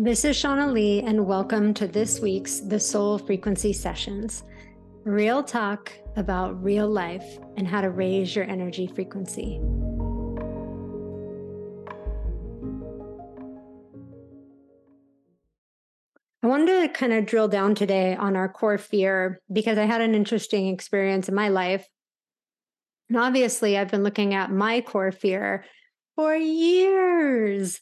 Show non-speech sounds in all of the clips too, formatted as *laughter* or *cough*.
This is Shauna Lee, and welcome to this week's The Soul Frequency Sessions real talk about real life and how to raise your energy frequency. I wanted to kind of drill down today on our core fear because I had an interesting experience in my life. And obviously, I've been looking at my core fear for years.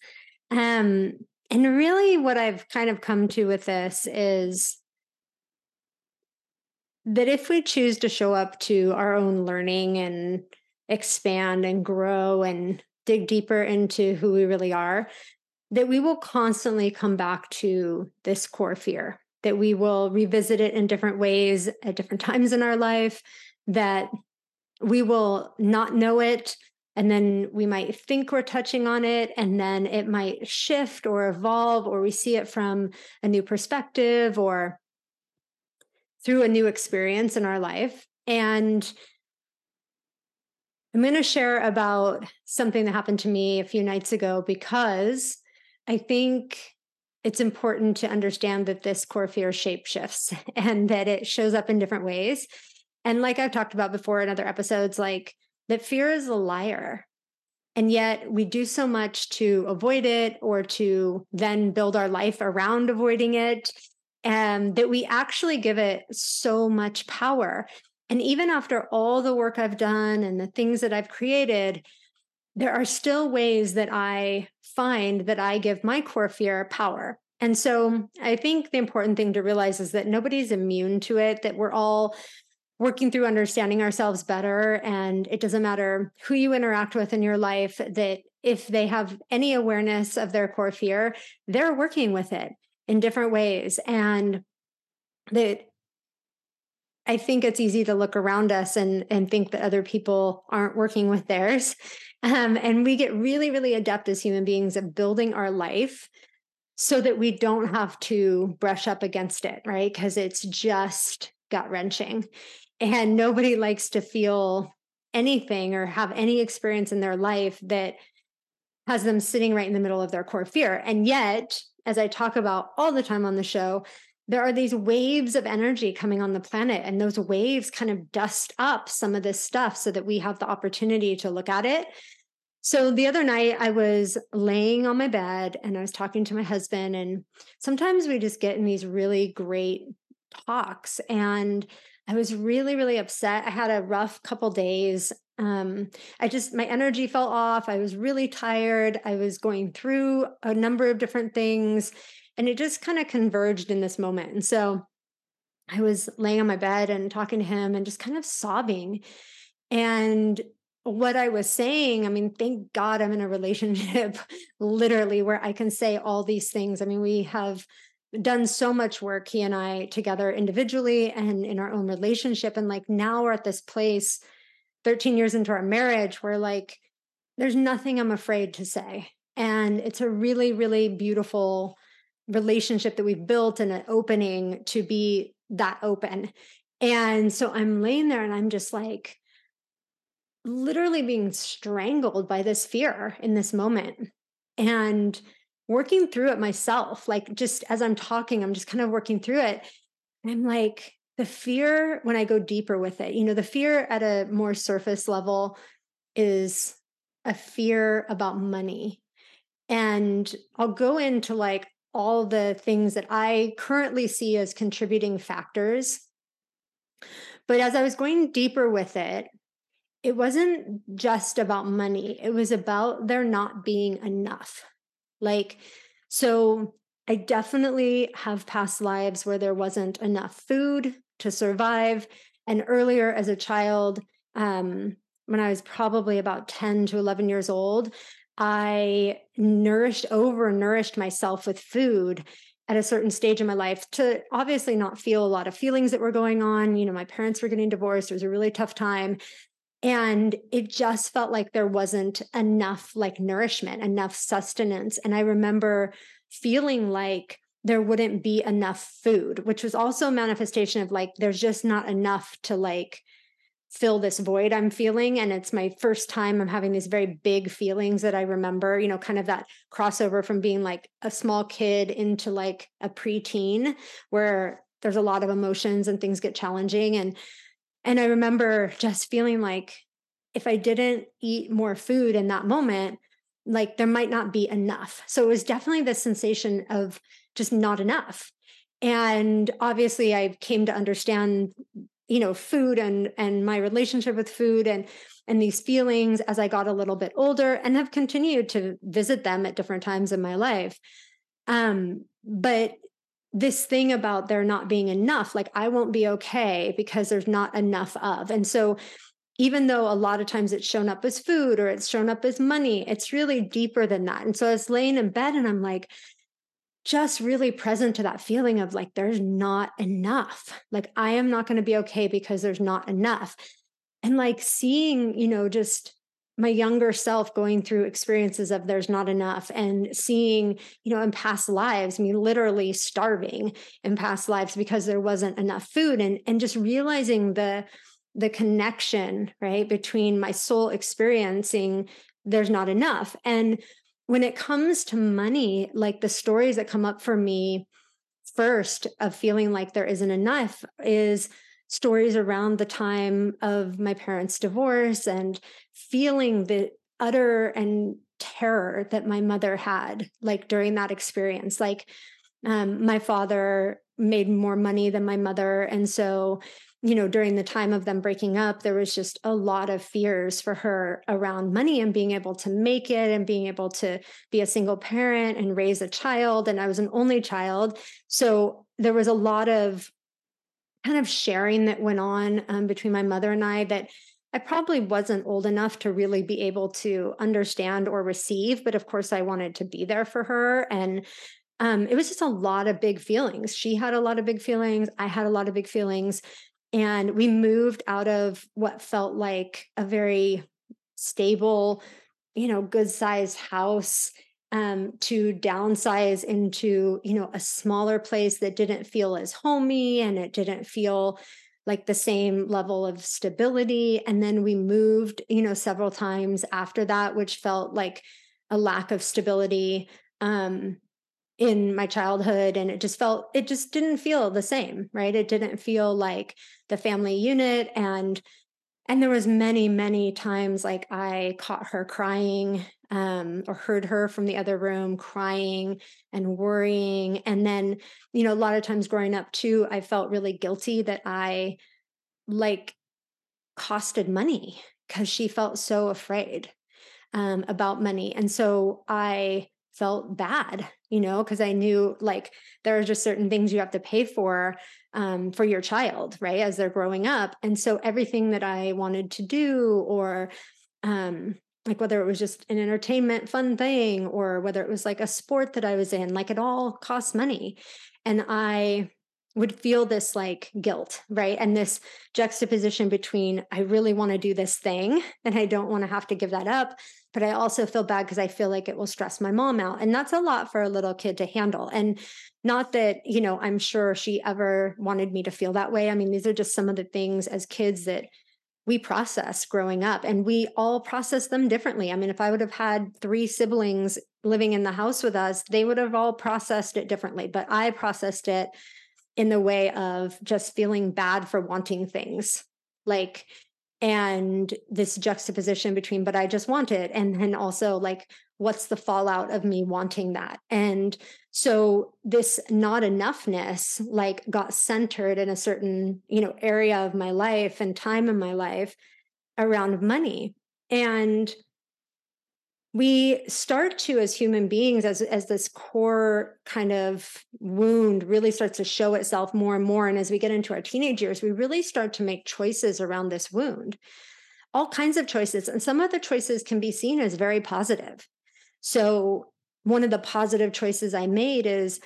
Um, and really, what I've kind of come to with this is that if we choose to show up to our own learning and expand and grow and dig deeper into who we really are, that we will constantly come back to this core fear, that we will revisit it in different ways at different *laughs* times in our life, that we will not know it and then we might think we're touching on it, and then it might shift or evolve, or we see it from a new perspective or through a new experience in our life. And I'm going to share about something that happened to me a few nights ago because I think it's important to understand that this core fear shape shifts *laughs* and that it shows up in different ways. And like I've talked about before in other episodes, like that fear is a liar. And yet we do so much to avoid it or to then build our life around avoiding it. And that we actually give it so much power. And even after all the work I've done and the things that I've created, there are still ways that I find that I give my core fear power. And so I think the important thing to realize is that nobody's immune to it, that we're all working through understanding ourselves better. And it doesn't matter who you interact with in your life, that if they have any awareness of their core fear, they're working with it in different ways. And that I think it's easy to look around us and, and think that other people aren't working with theirs. *laughs* Um, and we get really, really adept as human beings at building our life so that we don't have to brush up against it, right? Because it's just gut wrenching. And nobody likes to feel anything or have any experience in their life that has them sitting right in the middle of their core fear. And yet, as I talk about all the time on the show, there are these waves of energy coming on the planet, and those waves kind of dust up some of this stuff so that we have the opportunity to look at it. So the other night, I was laying on my bed and I was talking to my husband, and sometimes we just get in these really great talks. And I was really, really upset. I had a rough couple days. Um, I just, my energy fell off. I was really tired. I was going through a number of different things, and it just kind of converged in this moment. And so I was laying on my bed and talking to him and just kind of sobbing. And what I was saying, I mean, thank God I'm in a relationship *laughs* literally where I can say all these things. I mean, we have done so much work he and i together individually and in our own relationship. And like now we're at this place 13 years into our marriage where like there's nothing i'm afraid to say. And it's a really really beautiful relationship that we've built and an opening to be that open. And so i'm laying there and i'm just like literally being strangled by this fear in this moment. And working through it myself. Like just as I'm talking, I'm just kind of working through it. I'm like, the fear when I go deeper with it, you know, the fear at a more surface level is a fear about money. And I'll go into like all the things that I currently see as contributing factors. But as I was going deeper with it, it wasn't just about money, it was about there not being enough. Like, so I definitely have past lives where there wasn't enough food to survive. And earlier as a child, um, when I was probably about 10 to 11 years old, I nourished, over nourished myself with food at a certain stage in my life to obviously not feel a lot of feelings that were going on. You know, my parents were getting divorced. It was a really tough time and it just felt like there wasn't enough like nourishment enough sustenance and i remember feeling like there wouldn't be enough food which was also a manifestation of like there's just not enough to like fill this void I'm feeling. And it's my first time I'm having these very big feelings that I remember, you know, kind of that crossover from being like a small kid into like a preteen where there's a lot of emotions and things get challenging. And and I remember just feeling like if I didn't eat more food in that moment, like there might not be enough. So it was definitely the sensation of just not enough. And obviously I came to understand you know food and and my relationship with food and and these feelings as i got a little bit older and have continued to visit them at different times in my life um but this thing about there not being enough like i won't be okay because there's not enough of and so even though a lot of times it's shown up as food or it's shown up as money it's really deeper than that and so i was laying in bed and i'm like just really present to that feeling of like, there's not enough. Like, I am not going to be okay because there's not enough. And like seeing, you know, just my younger self going through experiences of there's not enough and seeing, you know, in past lives, me literally starving in past lives because there wasn't enough food and and just realizing the the connection, right, between my soul experiencing there's not enough. And when it comes to money, like the stories that come up for me first of feeling like there isn't enough is stories around the time of my parents' divorce and feeling the utter and terror that my mother had like during that experience like um, my father made more money than my mother and so you know, during the time of them breaking up, there was just a lot of fears for her around money and being able to make it and being able to be a single parent and raise a child. And I was an only child. So there was a lot of kind of sharing that went on um, between my mother and I that I probably wasn't old enough to really be able to understand or receive. But of course, I wanted to be there for her. And um, it was just a lot of big feelings. She had a lot of big feelings. I had a lot of big feelings. And we moved out of what felt like a very stable, you know, good sized house um, to downsize into, you know, a smaller place that didn't feel as homey and it didn't feel like the same level of stability. And then we moved, you know, several times after that, which felt like a lack of stability. Um, in my childhood and it just felt it just didn't feel the same right it didn't feel like the family unit and and there was many many times like i caught her crying um, or heard her from the other room crying and worrying. And then you know a lot of times growing up too i felt really guilty that i like costed money because she felt so afraid um, about money. And so i felt bad you know because i knew like there are just certain things you have to pay for um, for your child right as they're growing up. And so everything that i wanted to do or um, like whether it was just an entertainment fun thing or whether it was like a sport that i was in like it all costs money and i would feel this like guilt, right? And this juxtaposition between I really want to do this thing and I don't want to have to give that up, but I also feel bad because I feel like it will stress my mom out. And that's a lot for a little kid to handle. And not that, you know, I'm sure she ever wanted me to feel that way. I mean, these are just some of the things as kids that we process growing up and we all process them differently. I mean, if I would have had three siblings living in the house with us, they would have all processed it differently, but I processed it in the way of just feeling bad for wanting things like and this juxtaposition between but i just want it and then also like what's the fallout of me wanting that? And so this not enoughness like got centered in a certain you know area of my life and time in my life around money. And we start to as human beings as as this core kind of wound really starts to show itself more and more and as we get into our teenage years we really start to make choices around this wound. All kinds of choices and some of the choices can be seen as very positive. So one of the positive choices i made is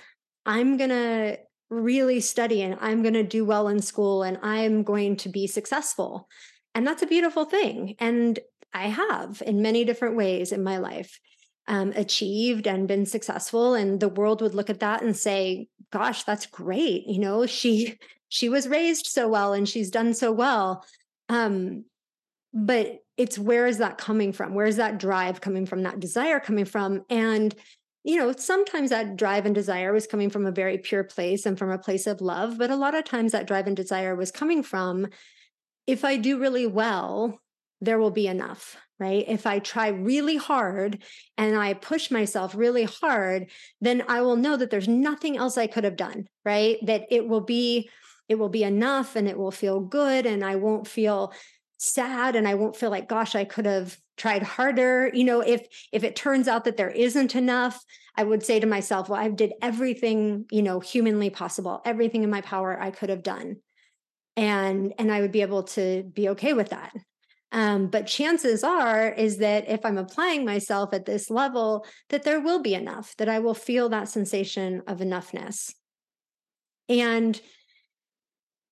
i'm going to really study and i'm going to do well in school and i'm going to be successful. And that's a beautiful thing and I have in many different ways in my life um, achieved and been successful. And the world would look at that and say, gosh, that's great. You know, she *laughs* she was raised so well and she's done so well. Um, but it's where is that coming from? Where is that drive coming from? That desire coming from? And you know, sometimes that drive and desire was coming from a very pure place and from a place of love, but a lot of times that drive and desire was coming from if I do really well, there will be enough, right? If I try really hard and I push myself really hard, then I will know that there's nothing else I could have done, right? That it will be it will be enough and it will feel good and I won't feel sad and I won't feel like gosh I could have tried harder. You know, if if it turns out that there isn't enough, I would say to myself, well, I did everything, you know, humanly possible, everything in my power I could have done. And and I would be able to be okay with that. Um, but chances are is that if I'm applying myself at this level, that there will be enough, that I will feel that sensation of enough-ness. And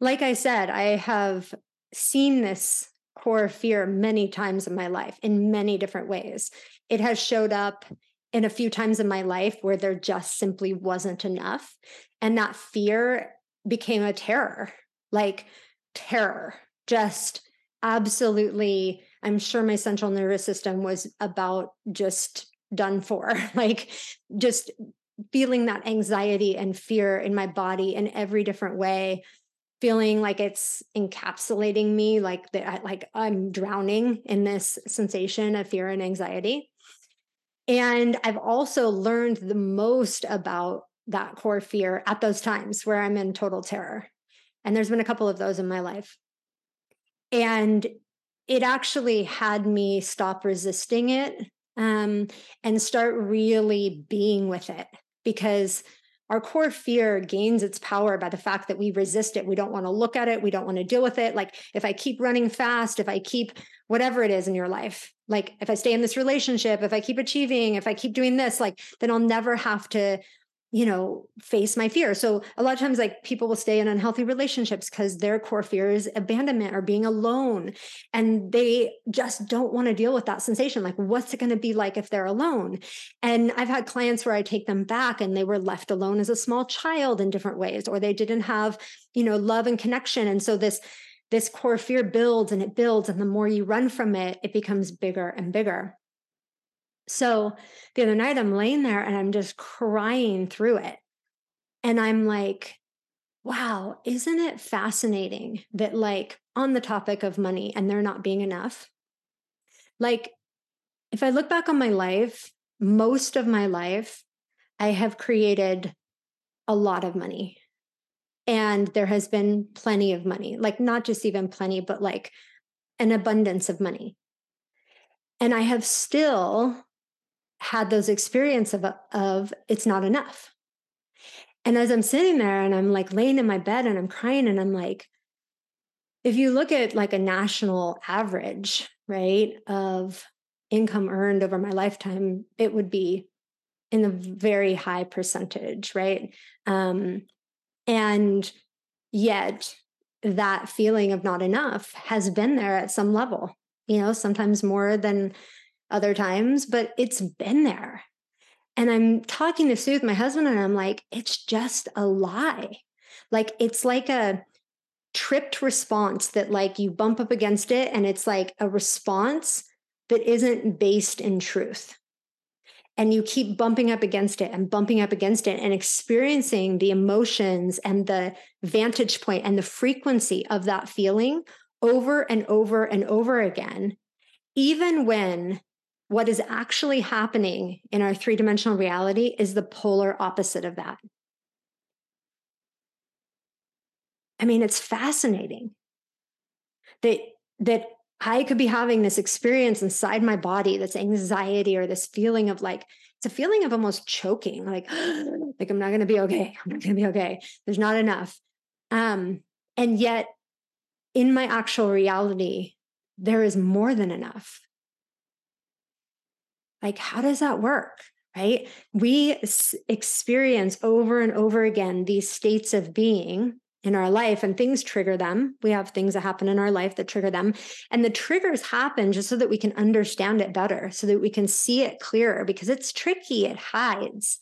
like I said, I have seen this core fear many times in my life in many different ways. It has showed up in a few times in my life where there just simply wasn't enough. And that fear became a terror, like terror, just absolutely. I'm sure my central nervous system was about just done for, *laughs* like just feeling that anxiety and fear in my body in every different way feeling like it's encapsulating me like that like i'm drowning in this sensation of fear and anxiety. And i've also learned the most about that core fear at those times where i'm in total terror. And there's been a couple of those in my life and it actually had me stop resisting it um, and start really being with it because our core fear gains its power by the fact that we resist it. We don't want to look at it. We don't want to deal with it. Like if I keep running fast, if I keep whatever it is in your life, like if I stay in this relationship, if I keep achieving, if I keep doing this, like then I'll never have to you know, face my fear. So a lot of times, like people will stay in unhealthy relationships because their core fear is abandonment or being alone. And they just don't want to deal with that sensation. Like, what's it going to be like if they're alone? And I've had clients where I take them back and they were left alone as a small child in different ways, or they didn't have, you know, love and connection. And so this, this core fear builds and it builds. And the more you run from it, it becomes bigger and bigger. So the other night I'm laying there and I'm just crying through it. And I'm like, wow, isn't it fascinating that, like, on the topic of money and there not being enough, like, if I look back on my life, most of my life, I have created a lot of money. And there has been plenty of money, like, not just even plenty, but like an abundance of money. And I have still had those experience of, of it's not enough. And as I'm sitting there and I'm like laying in my bed and I'm crying and I'm like, if you look at like a national average, right, of income earned over my lifetime, it would be in a very high percentage, right? Um, and yet that feeling of not enough has been there at some level, you know, sometimes more than other times, but it's been there. And I'm talking to Soothe, my husband, and I'm like, it's just a lie. Like, it's like a tripped response that, like, you bump up against it, and it's like a response that isn't based in truth. And you keep bumping up against it and bumping up against it and experiencing the emotions and the vantage point and the frequency of that feeling over and over and over again, even when what is actually happening in our three dimensional reality is the polar opposite of that. I mean, it's fascinating that that I could be having this experience inside my body, this anxiety or this feeling of like, it's a feeling of almost choking, like, *gasps* like I'm not gonna be okay. *laughs* I'm not gonna be okay. There's not enough. Um, and yet in my actual reality, there is more than enough. Like, how does that work? Right? We experience over and over again these states of being in our life and things trigger them. We have things that happen in our life that trigger them. And the triggers happen just so that we can understand it better, so that we can see it clearer because it's tricky, it hides.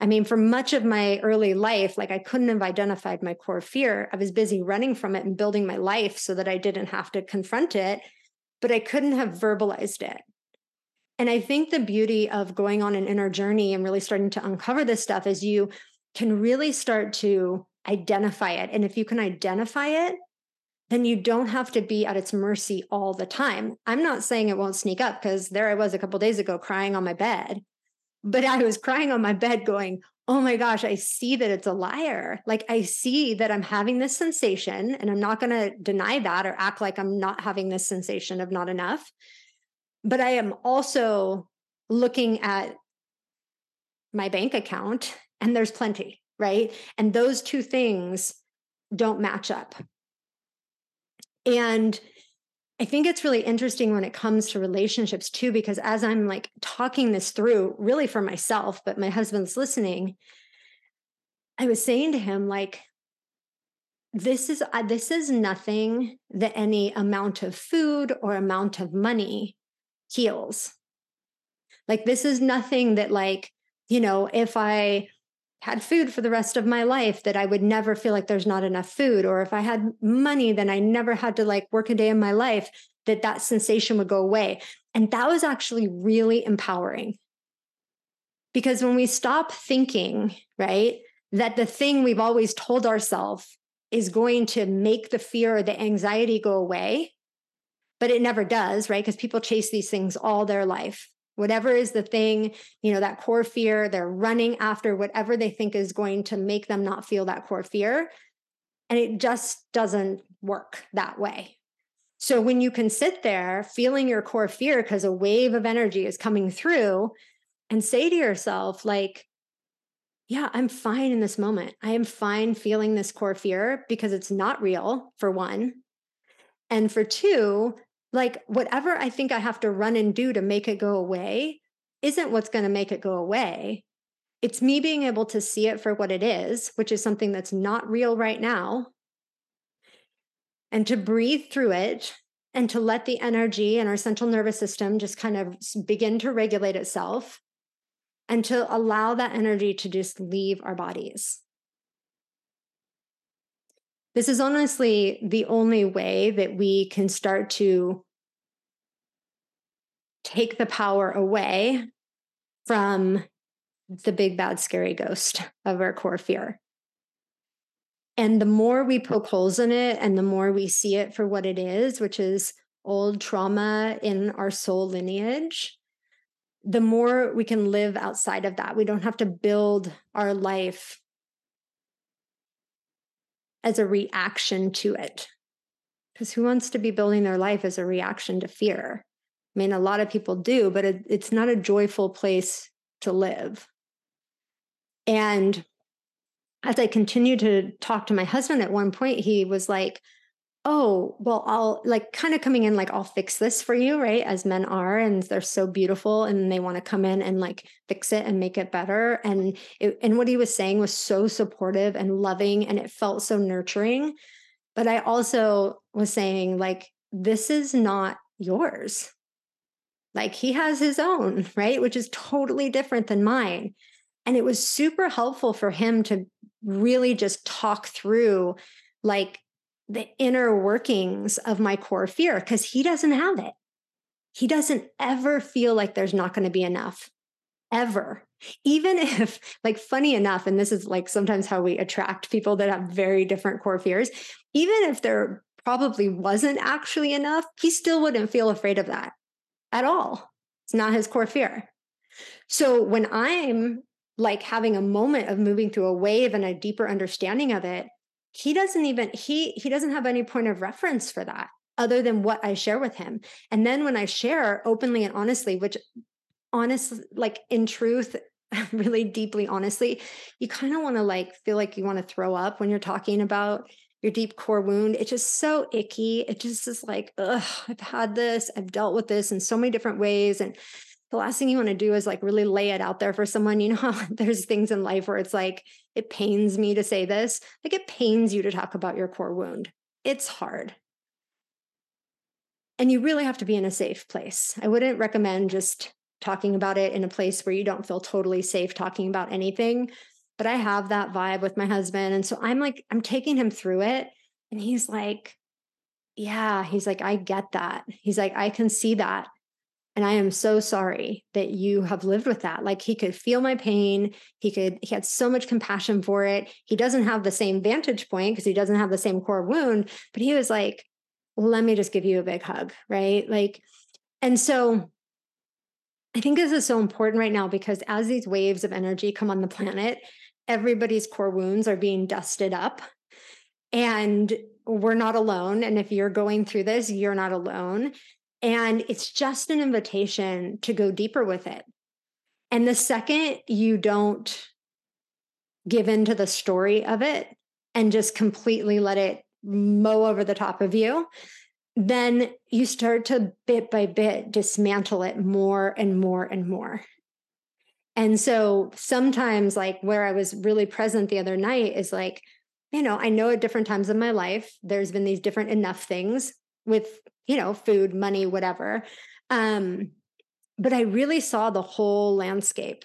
I mean, for much of my early life, like I couldn't have identified my core fear. I was busy running from it and building my life so that I didn't have to confront it, but I couldn't have verbalized it. And I think the beauty of going on an inner journey and really starting to uncover this stuff is you can really start to identify it. And if you can identify it, then you don't have to be at its mercy all the time. I'm not saying it won't sneak up because there I was a couple days ago crying on my bed but I was crying on my bed going, oh my gosh, I see that it's a liar. Like I see that I'm having this sensation and I'm not going to deny that or act like I'm not having this sensation of not enough. But I am also looking at my bank account and there's plenty, right? And those two things don't match up. And I think it's really interesting when it comes to relationships too, because as I'm like talking this through, really for myself, but my husband's listening, I was saying to him, like, this is uh, this is nothing that any amount of food or amount of money heals like this is nothing that like you know if i had food for the rest of my life that I would never feel like there's not enough food or if I had money then I never had to like work a day in my life that that sensation would go away. And that was actually really empowering. Because when we stop thinking right that the thing we've always told ourselves is going to make the fear or the anxiety go away but it never does right because people chase these things all their life whatever is the thing, you know, that core fear, they're running after whatever they think is going to make them not feel that core fear. And it just doesn't work that way. So when you can sit there feeling your core fear because a wave of energy is coming through and say to yourself, like, yeah, I'm fine in this moment. I am fine feeling this core fear because it's not real, for one. And for two, like whatever I think I have to run and do to make it go away isn't what's going to make it go away. It's me being able to see it for what it is, which is something that's not real right now, and to breathe through it and to let the energy and our central nervous system just kind of begin to regulate itself and to allow that energy to just leave our bodies. This is honestly the only way that we can start to take the power away from the big, bad, scary ghost of our core fear. And the more we poke holes in it and the more we see it for what it is, which is old trauma in our soul lineage, the more we can live outside of that. We don't have to build our life as a reaction to it. Because who wants to be building their life as a reaction to fear? I mean, a lot of people do, but it, it's not a joyful place to live. And as I continued to talk to my husband at one point, he was like, Oh, well, I'll like kind of coming in like, I'll fix this for you, right? As men are, and they're so beautiful and they want to come in and like fix it and make it better. And it, and what he was saying was so supportive and loving and it felt so nurturing. But I also was saying, like, this is not yours. Like he has his own, right? Which is totally different than mine. And it was super helpful for him to really just talk through like the inner workings of my core fear because he doesn't have it. He doesn't ever feel like there's not going to be enough, ever. Even *laughs* if, like, funny enough, and this is like sometimes how we attract people that have very different core fears, even if there probably wasn't actually enough, he still wouldn't feel afraid of that at all. It's not his core fear. So when I'm like having a moment of moving through a wave and a deeper understanding of it, he doesn't even he he doesn't have any point of reference for that other than what I share with him. And then when I share openly and honestly, which honestly, like in truth, *laughs* really deeply honestly, you kind of want to like feel like you want to throw up when you're talking about your deep core wound. It's just so icky. It just is like, ugh, I've had this, I've dealt with this in so many different ways. And the last thing you want to do is like really lay it out there for someone. You know there's things in life where it's like, it pains me to say this. Like it pains you to talk about your core wound. It's hard. And you really have to be in a safe place. I wouldn't recommend just talking about it in a place where you don't feel totally safe talking about anything. But I have that vibe with my husband. And so I'm like, I'm taking him through it. And he's like, Yeah, he's like, I get that. He's like, I can see that. And I am so sorry that you have lived with that. Like he could feel my pain. He could, he had so much compassion for it. He doesn't have the same vantage point because he doesn't have the same core wound, but he was like, let me just give you a big hug. Right. Like, and so I think this is so important right now because as these waves of energy come on the planet, everybody's core wounds are being dusted up. And we're not alone. And if you're going through this, you're not alone. And it's just an invitation to go deeper with it. And the second you don't give into the story of it and just completely let it mow over the top of you, then you start to bit by bit dismantle it more and more and more. And so sometimes, like where I was really present the other night, is like, you know, I know at different times in my life, there's been these different enough things with you know, food, money, whatever. Um, but I really saw the whole landscape.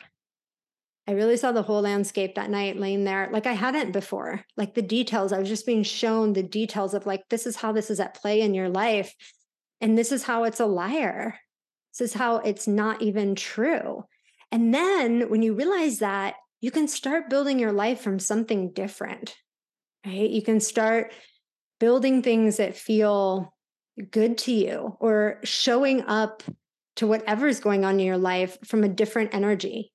I really saw the whole landscape that night laying there like I hadn't before. Like the details, I was just being shown the details of like, this is how this is at play in your life. And this is how it's a liar. This is how it's not even true. And then when you realize that, you can start building your life from something different, right? You can start building things that feel good to you or showing up to whatever's going on in your life from a different energy.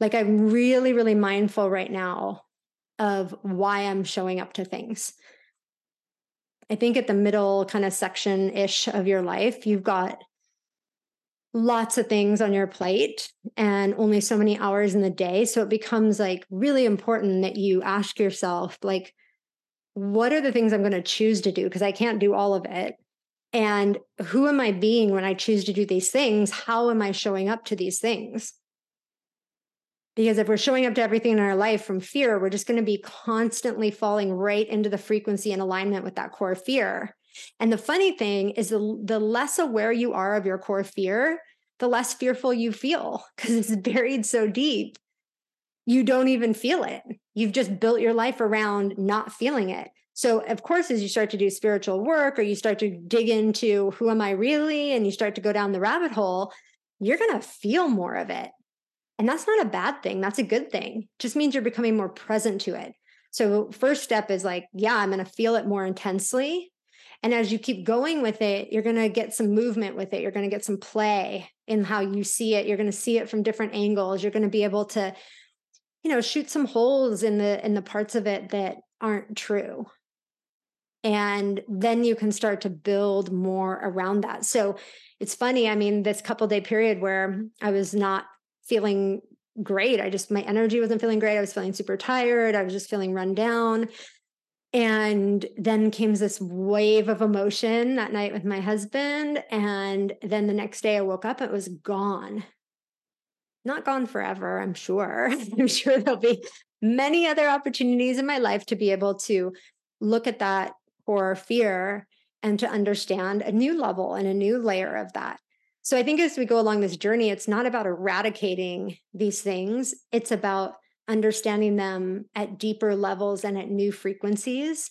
Like I'm really, really mindful right now of why I'm showing up to things. I think at the middle kind of section ish of your life, you've got lots of things on your plate and only so many hours in the day. So it becomes like really important that you ask yourself, like, what are the things I'm going to choose to do? Because I can't do all of it. And who am I being when I choose to do these things? How am I showing up to these things? Because if we're showing up to everything in our life from fear, we're just going to be constantly falling right into the frequency and alignment with that core fear. And the funny thing is, the, the less aware you are of your core fear, the less fearful you feel because it's buried so deep you don't even feel it. You've just built your life around not feeling it. So, of course, as you start to do spiritual work or you start to dig into who am I really and you start to go down the rabbit hole, you're going to feel more of it. And that's not a bad thing. That's a good thing. It just means you're becoming more present to it. So, first step is like, yeah, I'm going to feel it more intensely. And as you keep going with it, you're going to get some movement with it. You're going to get some play in how you see it. You're going to see it from different angles. You're going to be able to you know shoot some holes in the in the parts of it that aren't true. And then you can start to build more around that. So it's funny i mean this couple day period where i was not feeling great i just my energy wasn't feeling great i was feeling super tired i was just feeling run down. And then came this wave of emotion that night with my husband and then the next day i woke up it was gone not gone forever, I'm sure. *laughs* I'm sure there'll be many other opportunities in my life to be able to look at that or fear and to understand a new level and a new layer of that. So I think as we go along this journey, it's not about eradicating these things, it's about understanding them at deeper levels and at new frequencies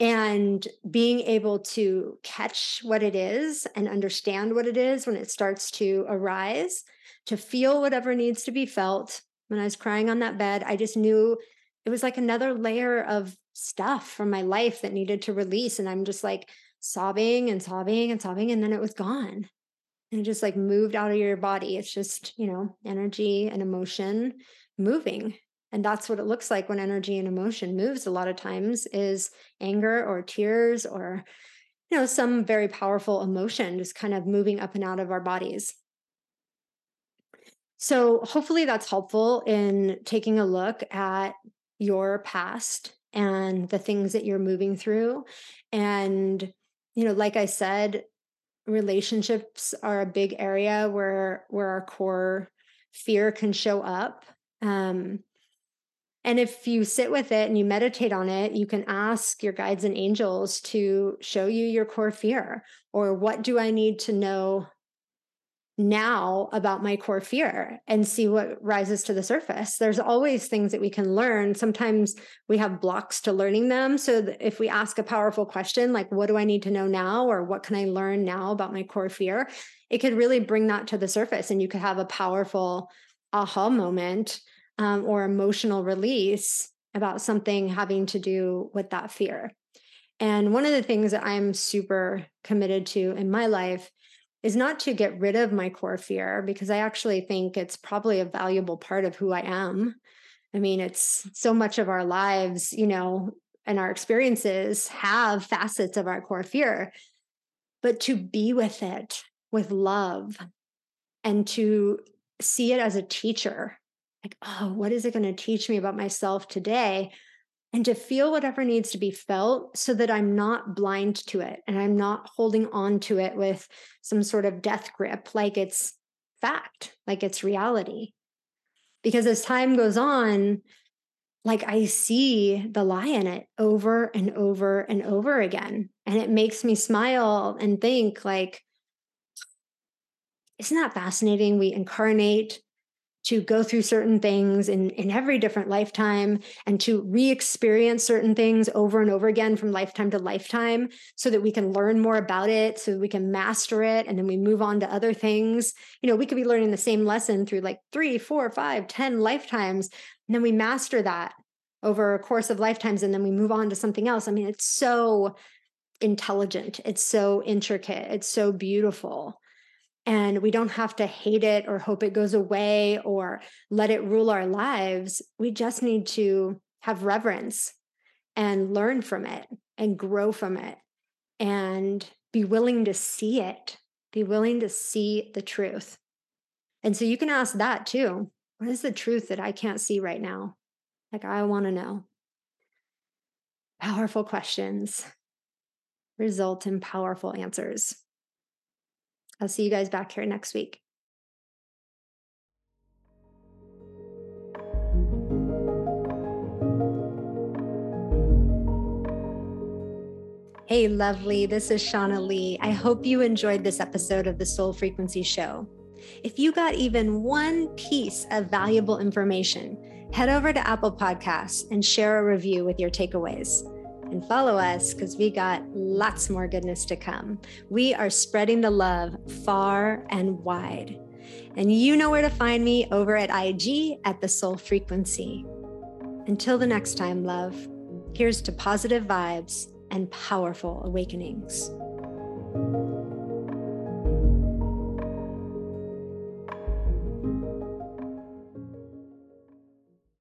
and being able to catch what it is and understand what it is when it starts to arise to feel whatever needs to be felt. When I was crying on that bed, I just knew it was like another layer of stuff from my life that needed to release. And I'm just like sobbing and sobbing and sobbing. And then it was gone. And it just like moved out of your body. It's just, you know, energy and emotion moving. And that's what it looks like when energy and emotion moves a lot of times is anger or tears or, you know, some very powerful emotion just kind of moving up and out of our bodies. So, hopefully, that's helpful in taking a look at your past and the things that you're moving through. And, you know, like I said, relationships are a big area where where our core fear can show up. Um, and if you sit with it and you meditate on it, you can ask your guides and angels to show you your core fear or what do I need to know now about my core fear and see what rises to the surface. There's always things that we can learn. Sometimes we have blocks to learning them. So if we ask a powerful question, like, what do I need to know now? Or what can I learn now about my core fear? It could really bring that to the surface and you could have a powerful aha moment um, or emotional release about something having to do with that fear. And one of the things that I'm super committed to in my life is not to get rid of my core fear because I actually think it's probably a valuable part of who I am. I mean, it's so much of our lives, you know, and our experiences have facets of our core fear, but to be with it with love and to see it as a teacher like, oh, what is it going to teach me about myself today? And to feel whatever needs to be felt so that I'm not blind to it and I'm not holding on to it with some sort of death grip, like it's fact, like it's reality. Because as time goes on, like I see the lie in it over and over and over again. And it makes me smile and think, like, isn't that fascinating? We incarnate to go through certain things in, in every different lifetime and to re-experience certain things over and over again from lifetime to lifetime so that we can learn more about it so we can master it and then we move on to other things. You know we could be learning the same lesson through like three four five ten lifetimes and then we master that over a course of lifetimes and then we move on to something else. I mean it's so intelligent. It's so intricate. It's so beautiful and we don't have to hate it or hope it goes away or let it rule our lives. We just need to have reverence and learn from it and grow from it and be willing to see it, be willing to see the truth. And so you can ask that too. What is the truth that I can't see right now? Like, I want to know. Powerful questions result in powerful answers. I'll see you guys back here next week. Hey, lovely. This is Shauna Lee. I hope you enjoyed this episode of the Soul Frequency Show. If you got even one piece of valuable information, head over to Apple Podcasts and share a review with your takeaways and follow us because we got lots more goodness to come. We are spreading the love far and wide. And you know where to find me over at IG at the Soul Frequency. Until the next time, love, here's to positive vibes and powerful awakenings.